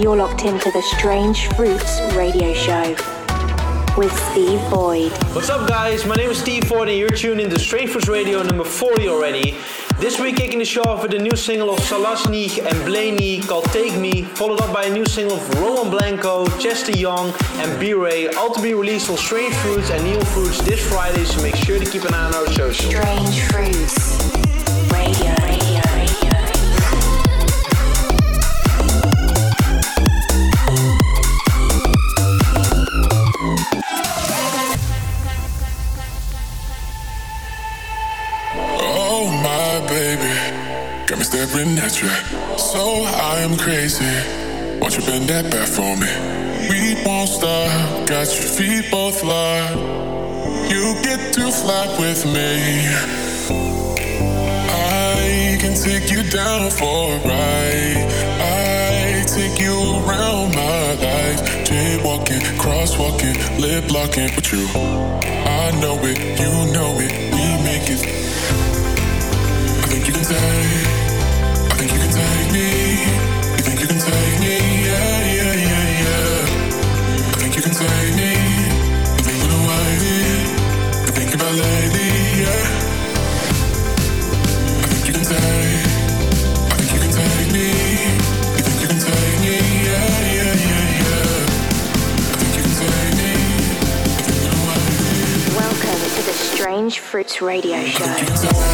You're locked into the Strange Fruits radio show with Steve Boyd. What's up, guys? My name is Steve Boyd, and you're tuned in to Strange Fruits Radio number 40 already. This week, kicking the show off with a new single of Salasny and Blaney called Take Me, followed up by a new single of Roland Blanco, Chester Young, and B Ray, all to be released on Strange Fruits and Neil Fruits this Friday, so make sure to keep an eye on our socials. Strange Fruits Radio. Staring at you. So I am crazy. Won't you bend that back for me? We won't stop. Got your feet both locked. You get to fly with me. I can take you down for a ride. I take you around my life. Jaywalking, crosswalking, lip blocking with you. I know it, you know it, we make it. I think you can say Radio Show.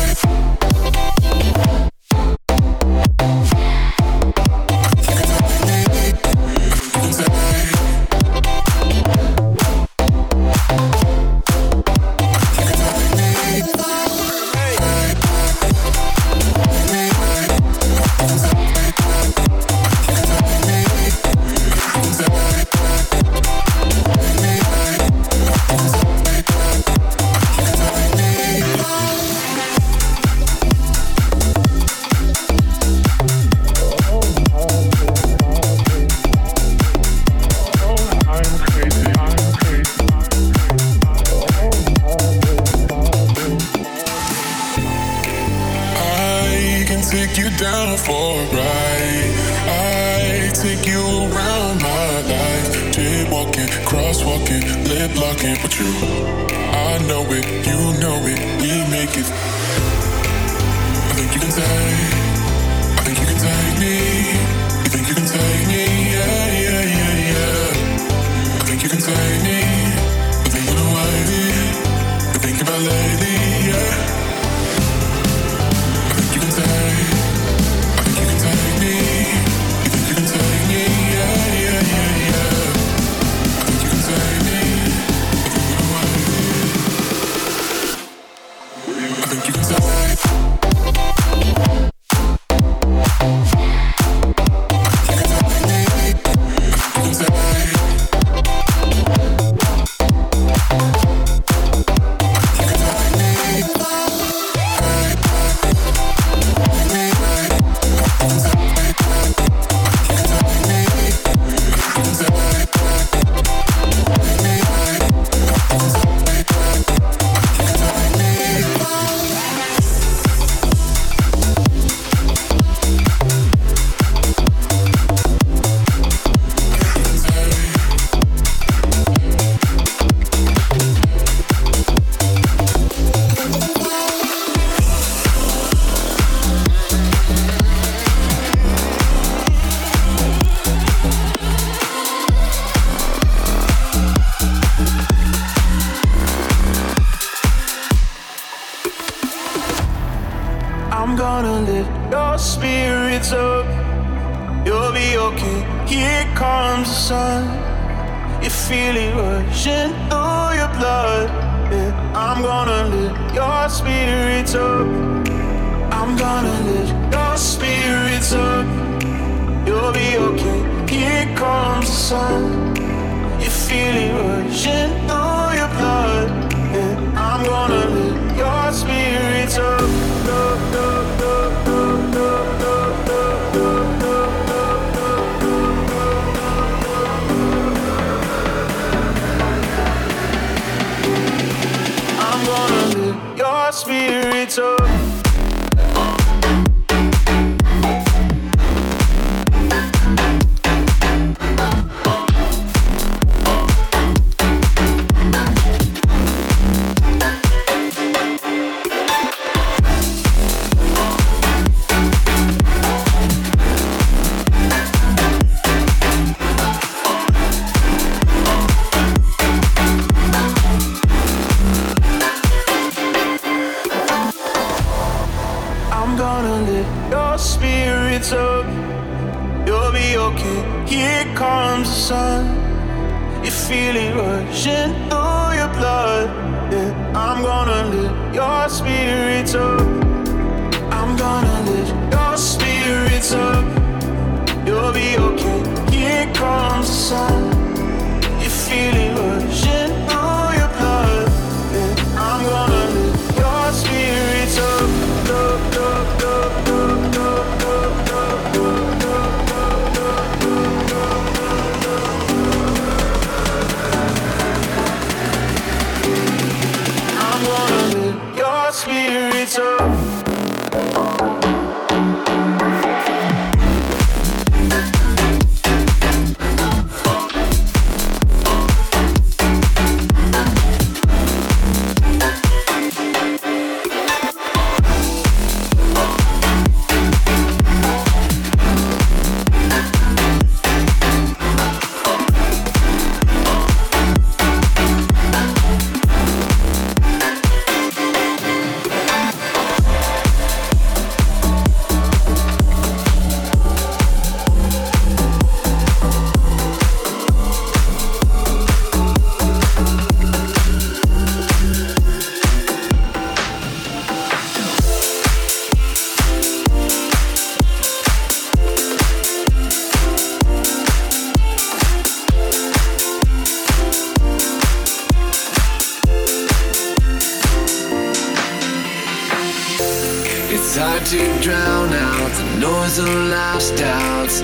to drown out the noise of life's doubts.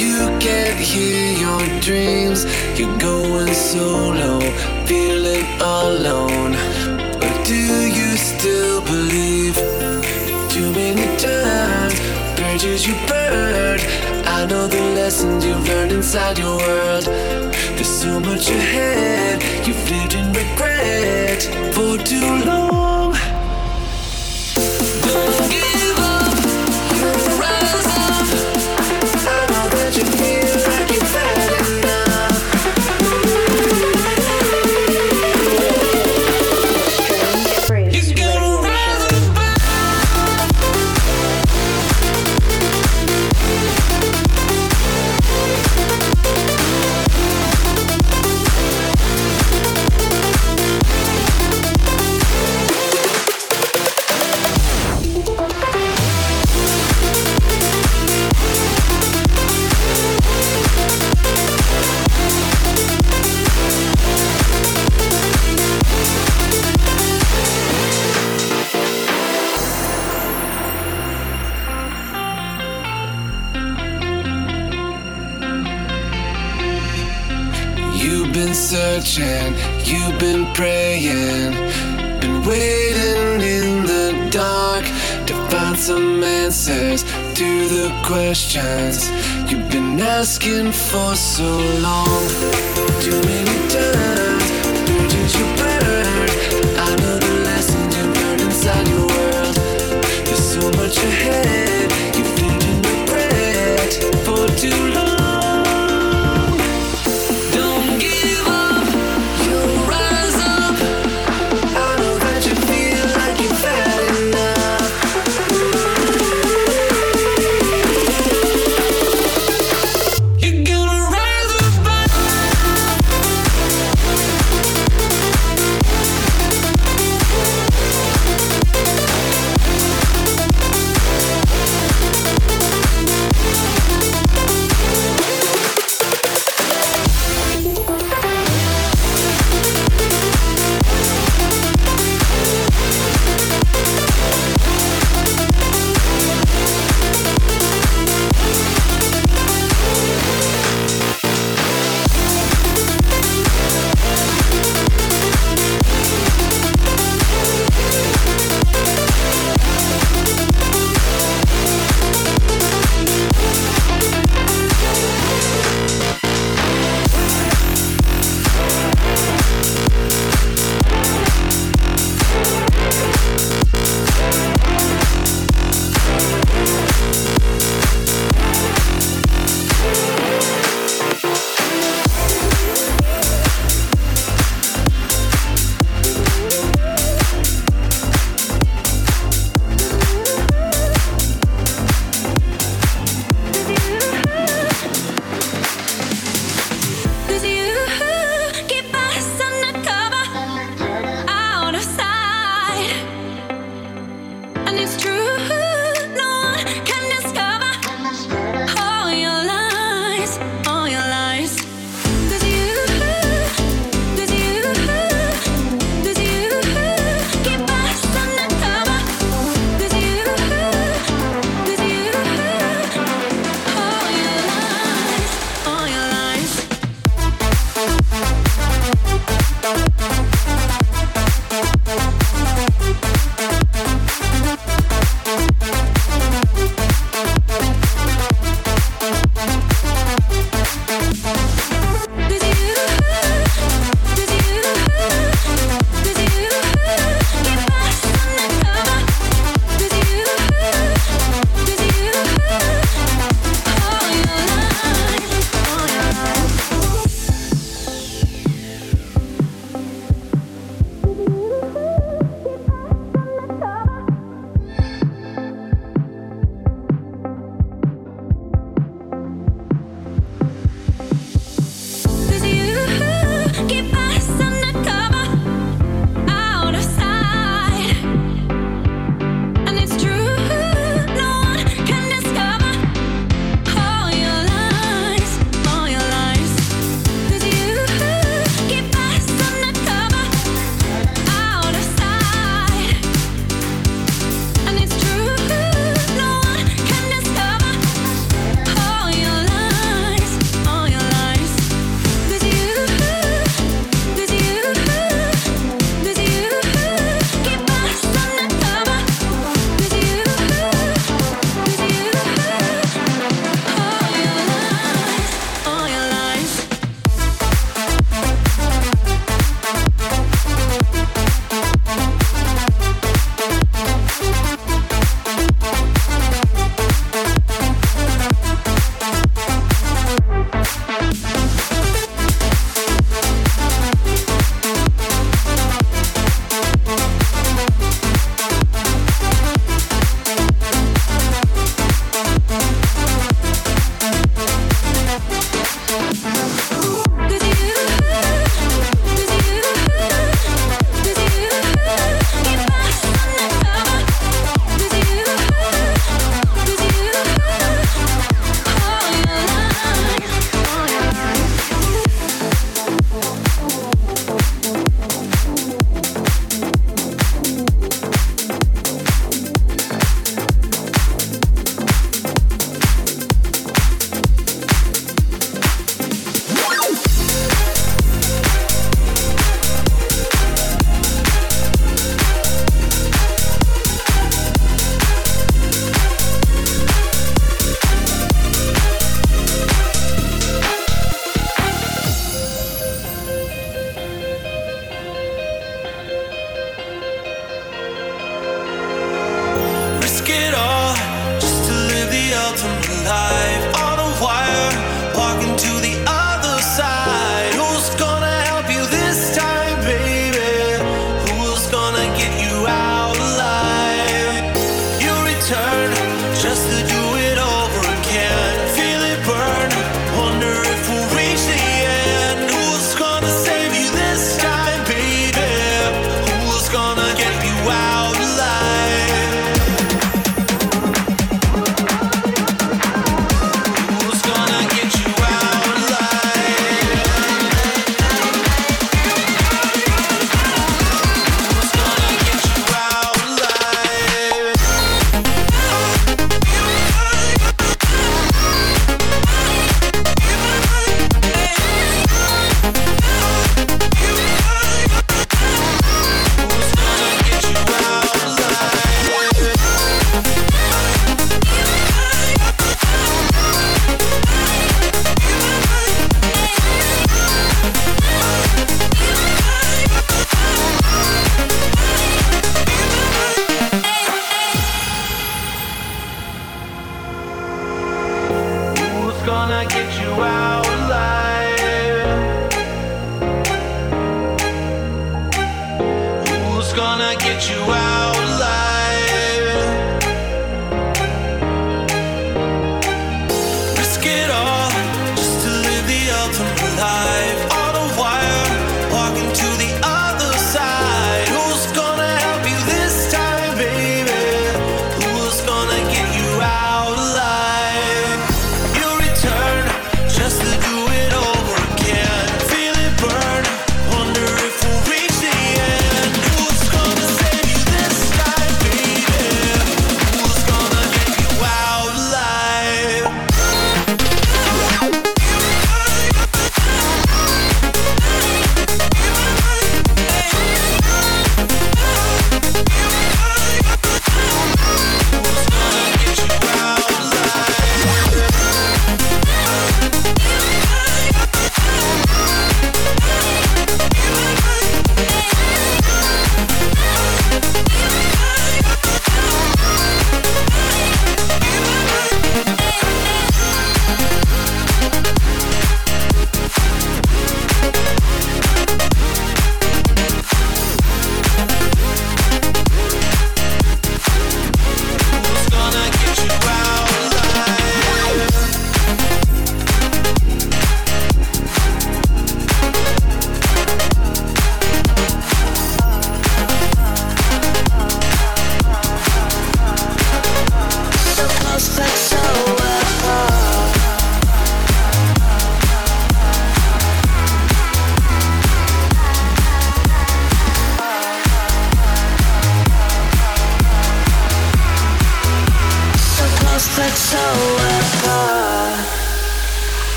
You can't hear your dreams, you're going solo, feeling alone. But do you still believe? Too many times, bridges you burned. I know the lessons you've learned inside your world. There's so much ahead, you've lived in regret for too long. answers to the questions you've been asking for so long. Too many times.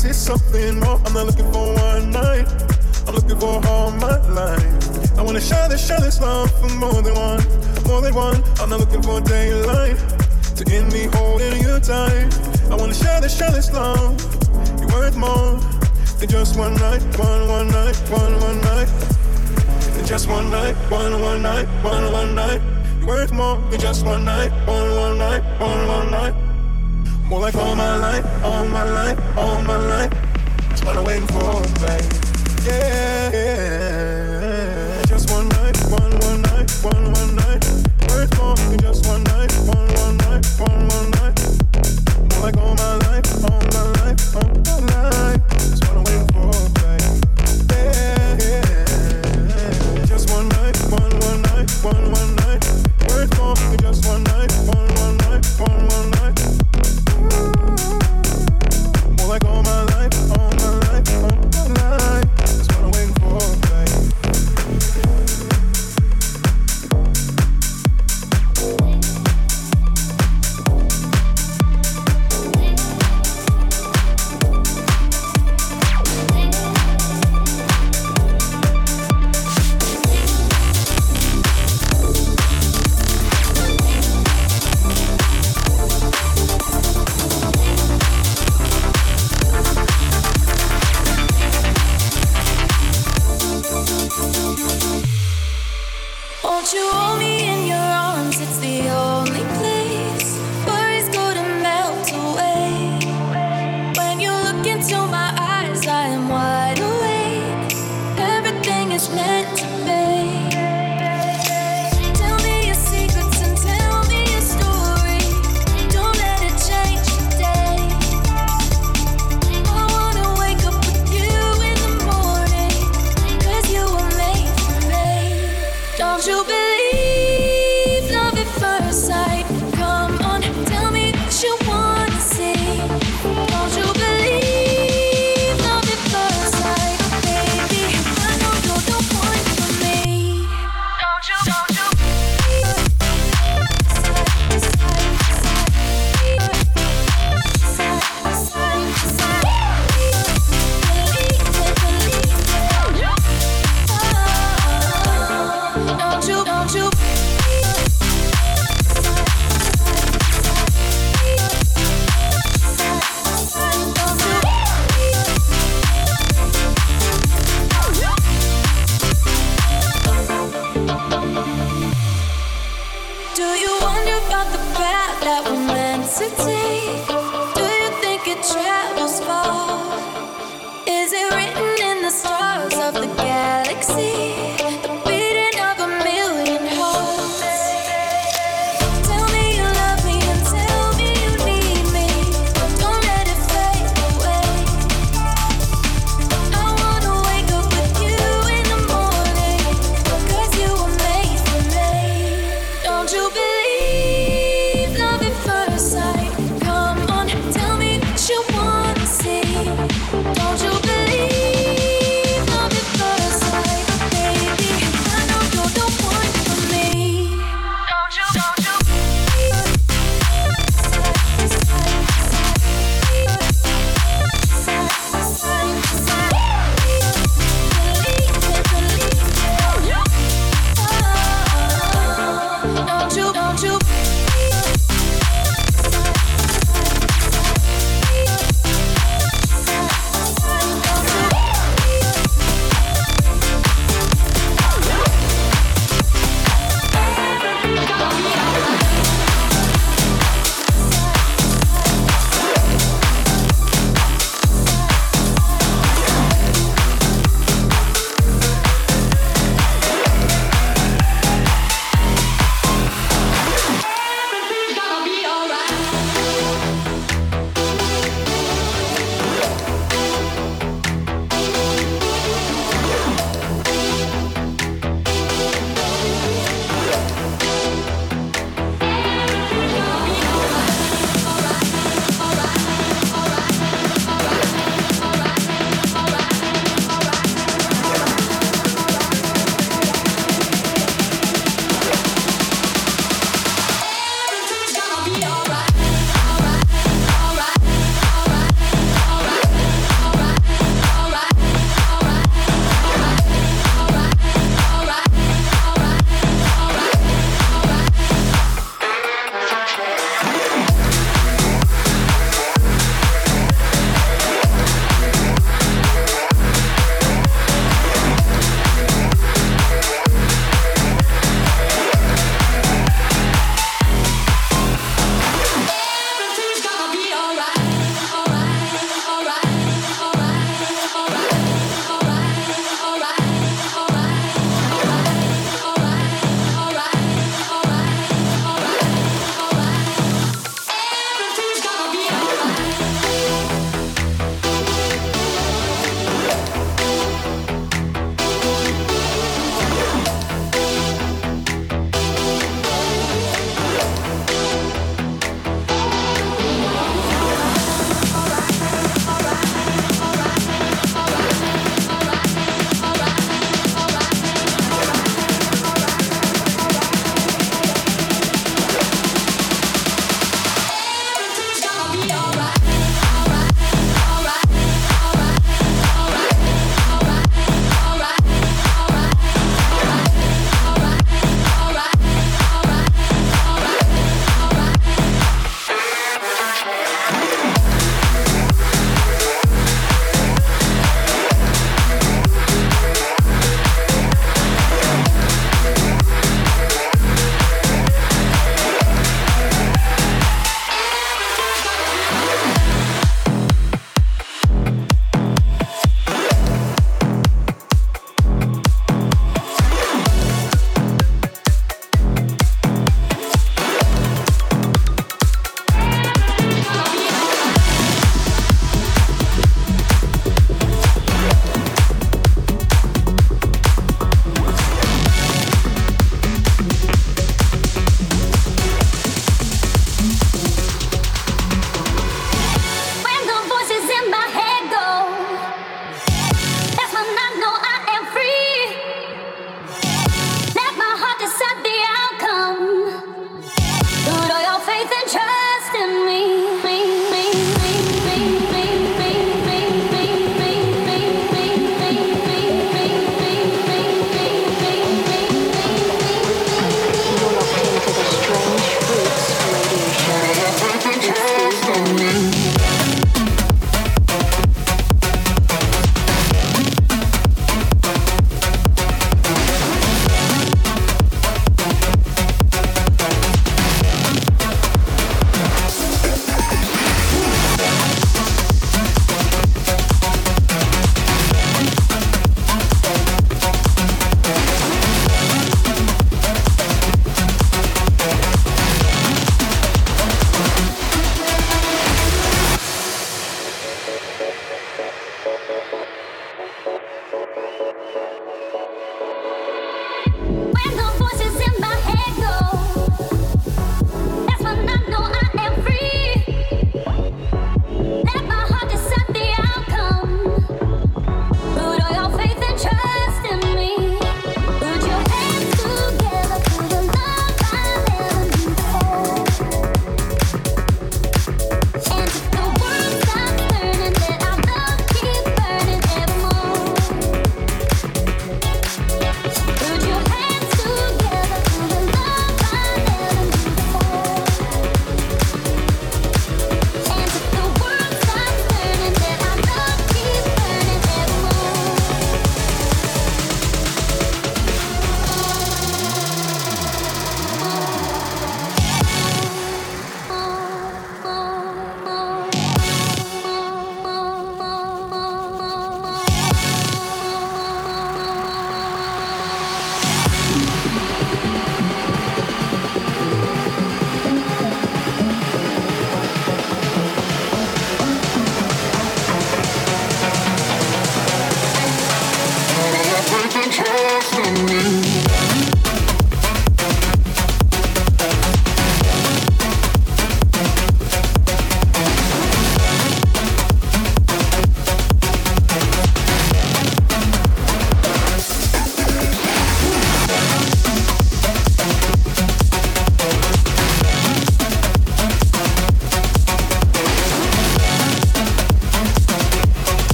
But I see something more. I'm not looking for one night. I'm looking for all my life. I wanna share this, share this love for more than one, more than one. I'm not looking for daylight to end me holding you tight. I wanna share this, share this love. You're worth more than just one night, one, one night, one, one night. Than just one night, one, one night, one, one night. You're worth more than just one night, one, one night, one, one night. More like all my life, all my life, all my life. That's what I'm waiting for, babe. Yeah, yeah. Just one night, one, one night, one, one night. Worth more than just one night, one, one night, one, one night. More like all my life, all my life, all my life.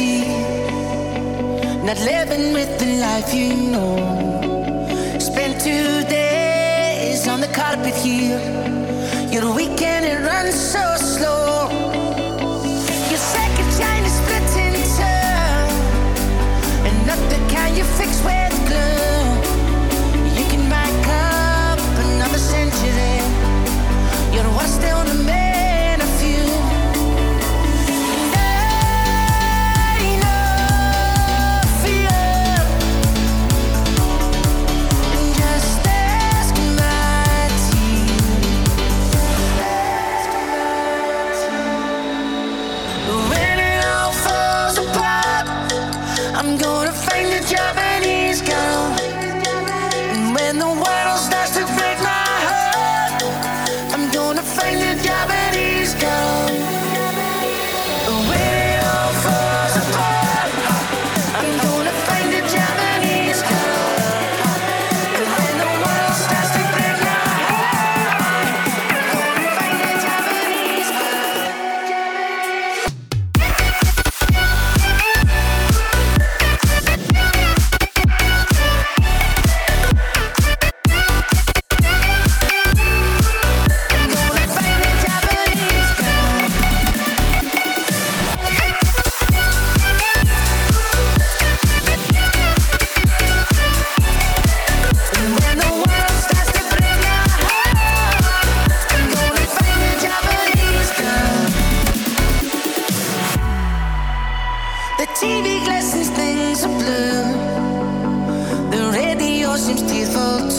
see. Not living with the life you know. Spend two days on the carpet here. Your weekend, it runs so slow.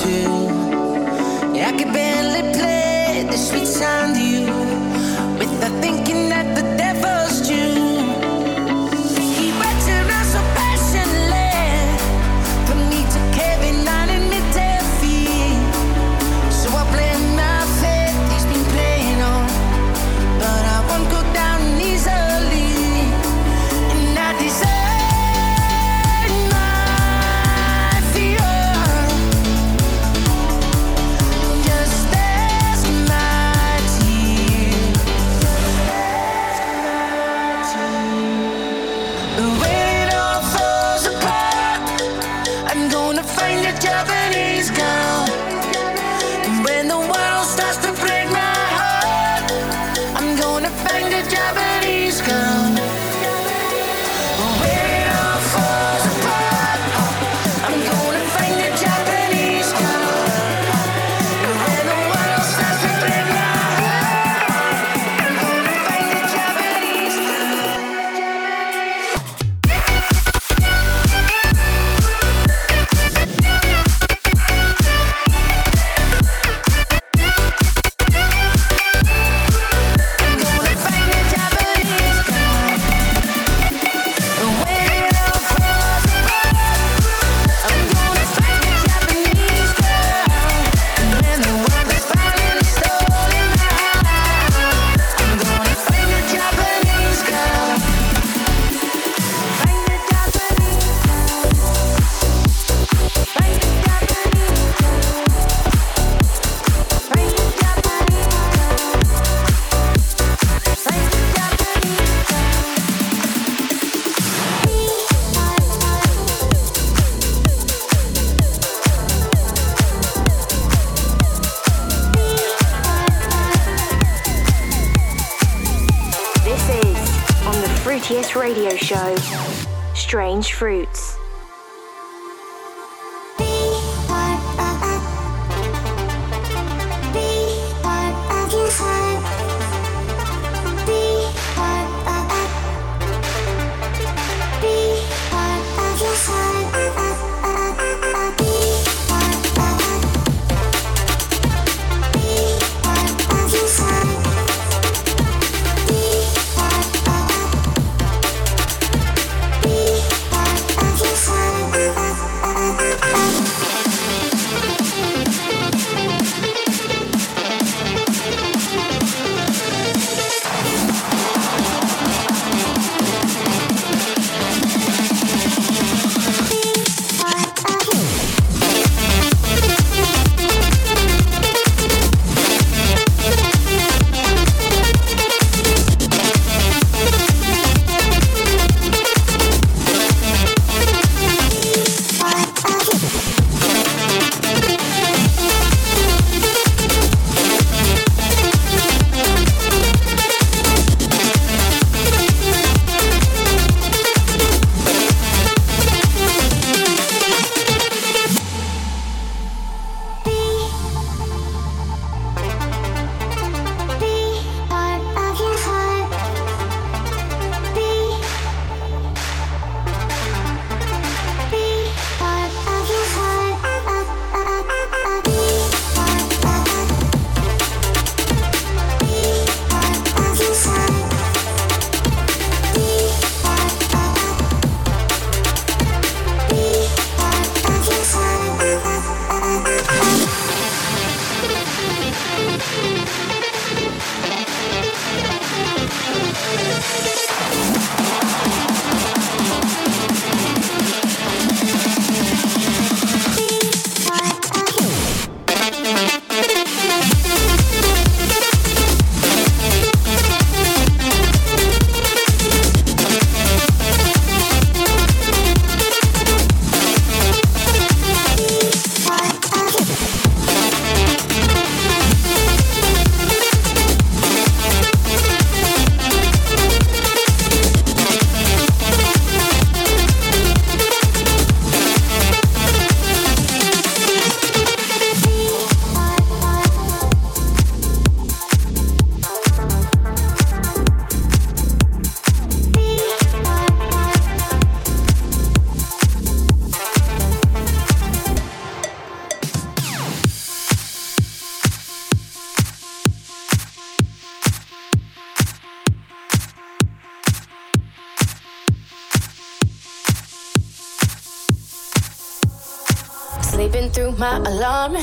Jeg kan could barely play the sweet sound you Strange Fruits.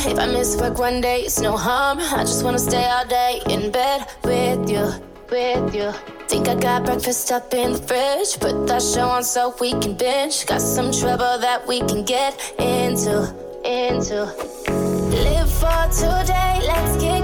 If I miss work one day, it's no harm. I just wanna stay all day in bed with you, with you. Think I got breakfast up in the fridge. Put that show on so we can binge. Got some trouble that we can get into, into. Live for today, let's get.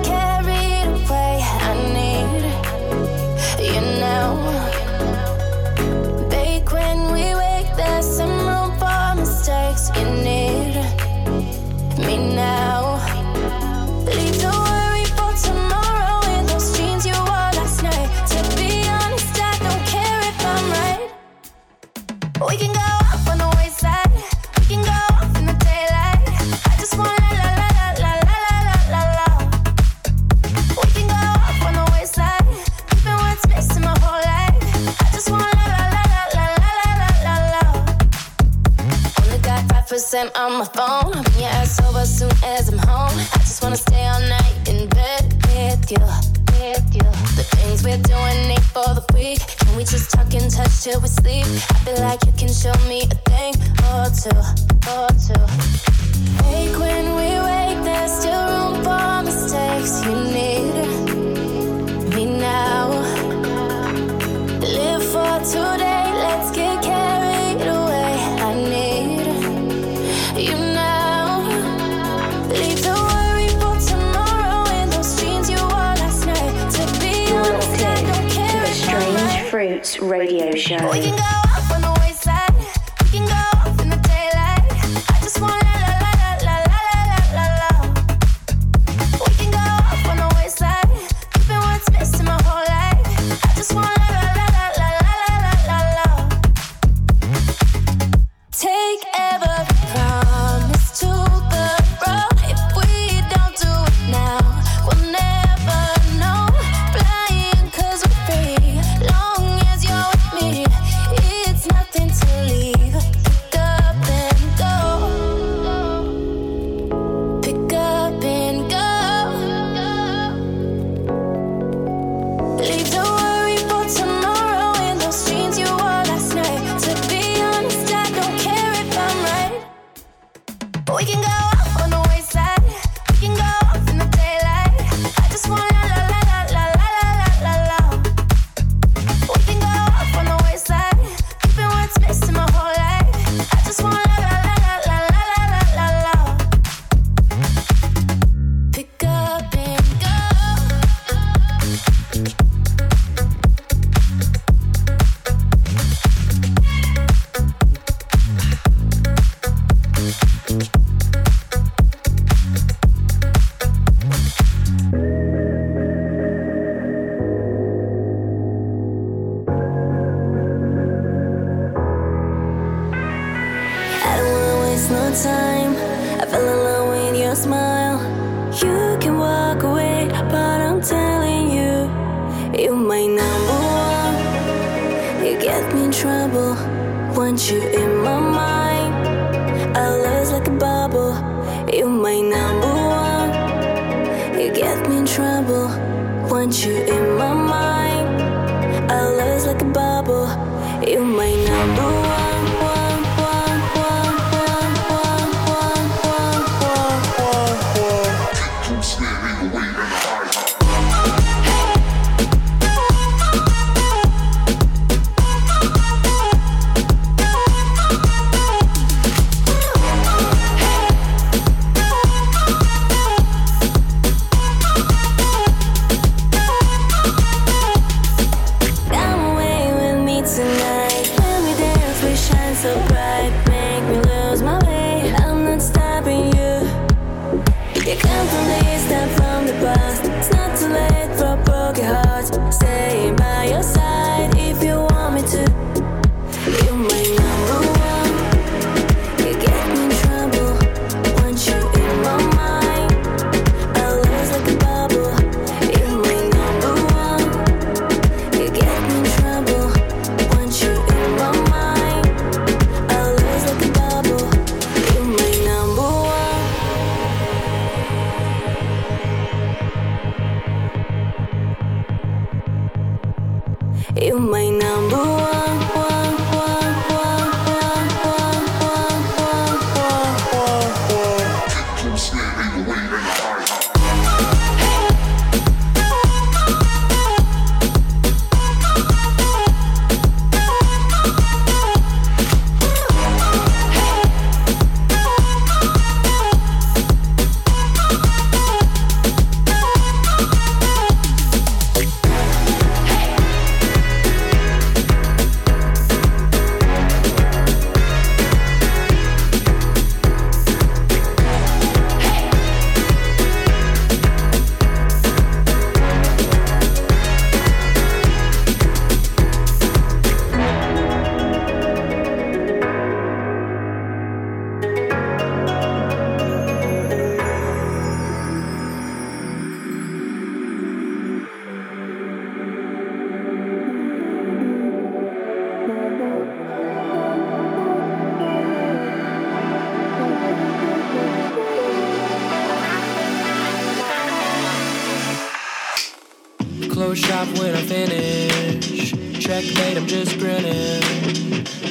Close shop when I finish. Checkmate, I'm just grinning.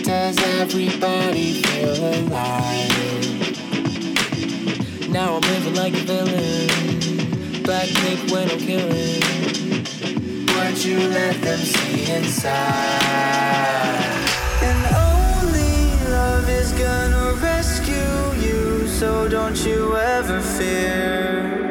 Does everybody feel alive? Now I'm living like a villain. Black cape when I'm killing. Why'd you let them see inside? And only love is gonna rescue you, so don't you ever fear.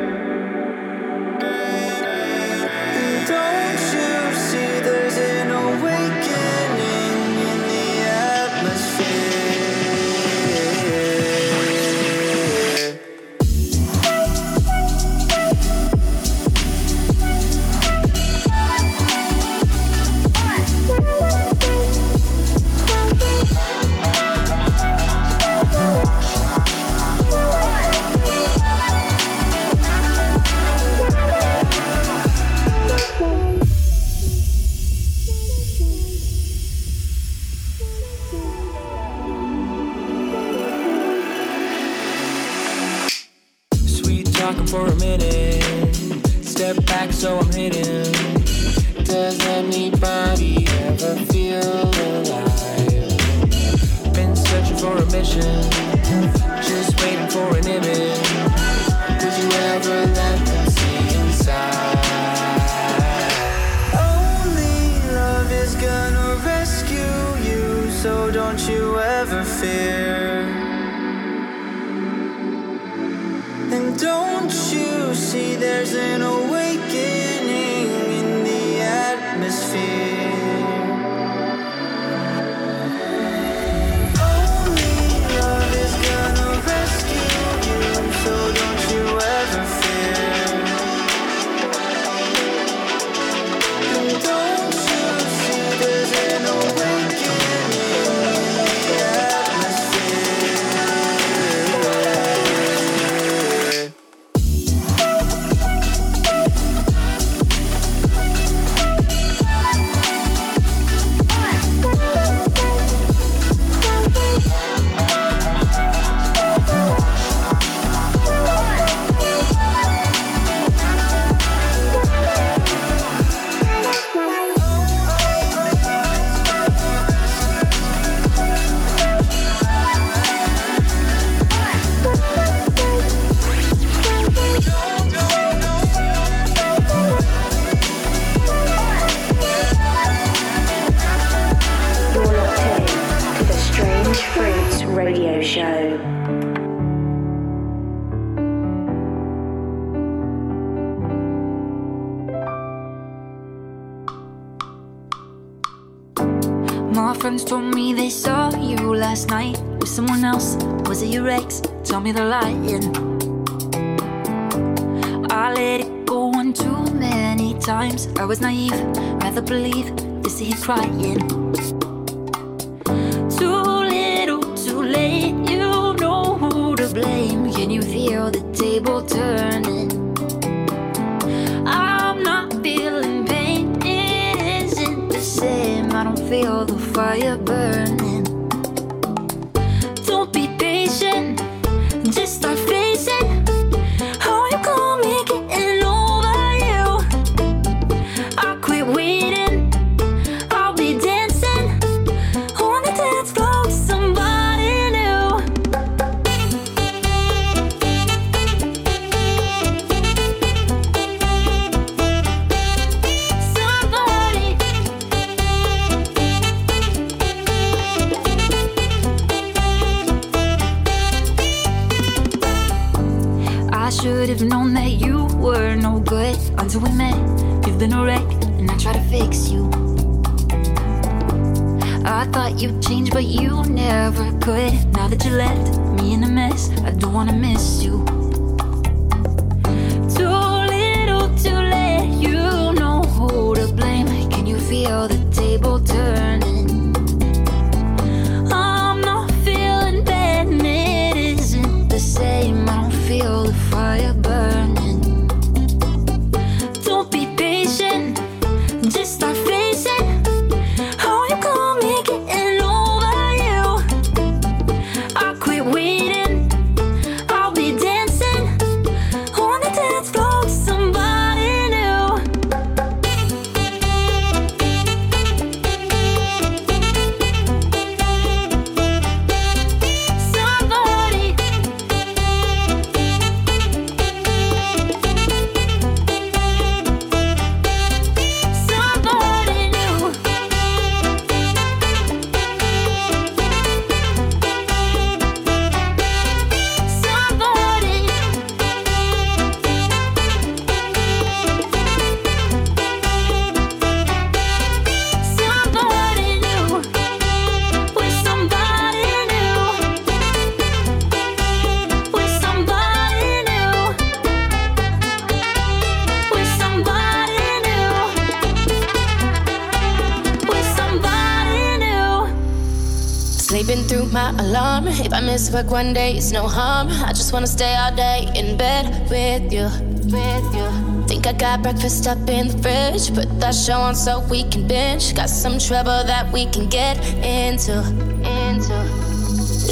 Alarm. If I miss work one day, it's no harm. I just wanna stay all day in bed with you, with you. Think I got breakfast up in the fridge. Put that show on so we can binge. Got some trouble that we can get into, into.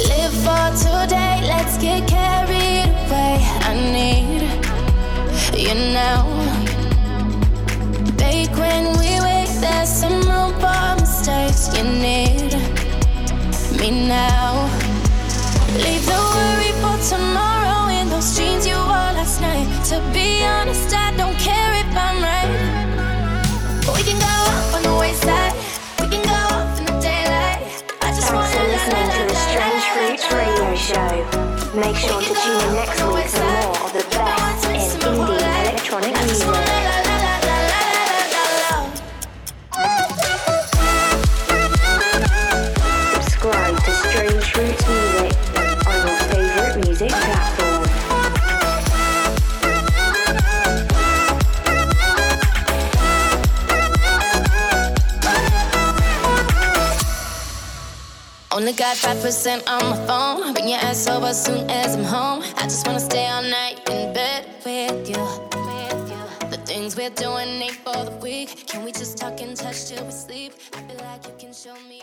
Live for today, let's get carried away. I need you now. Bake when we wake, there's some room for mistakes. You need me now. Leave the worry for tomorrow in those jeans you wore last night. To be honest, I don't care if I'm right. We can go off on the wayside. We can go off in the daylight. I just Thanks wanna for listening to the Strange Fruits radio show. Make sure to tune in next week for more of the best in indie electronic music. Only got 5% on my phone. Bring your ass over soon as I'm home. I just wanna stay all night in bed with you. With you. The things we're doing ain't for the weak. Can we just talk and touch till we sleep? I feel like you can show me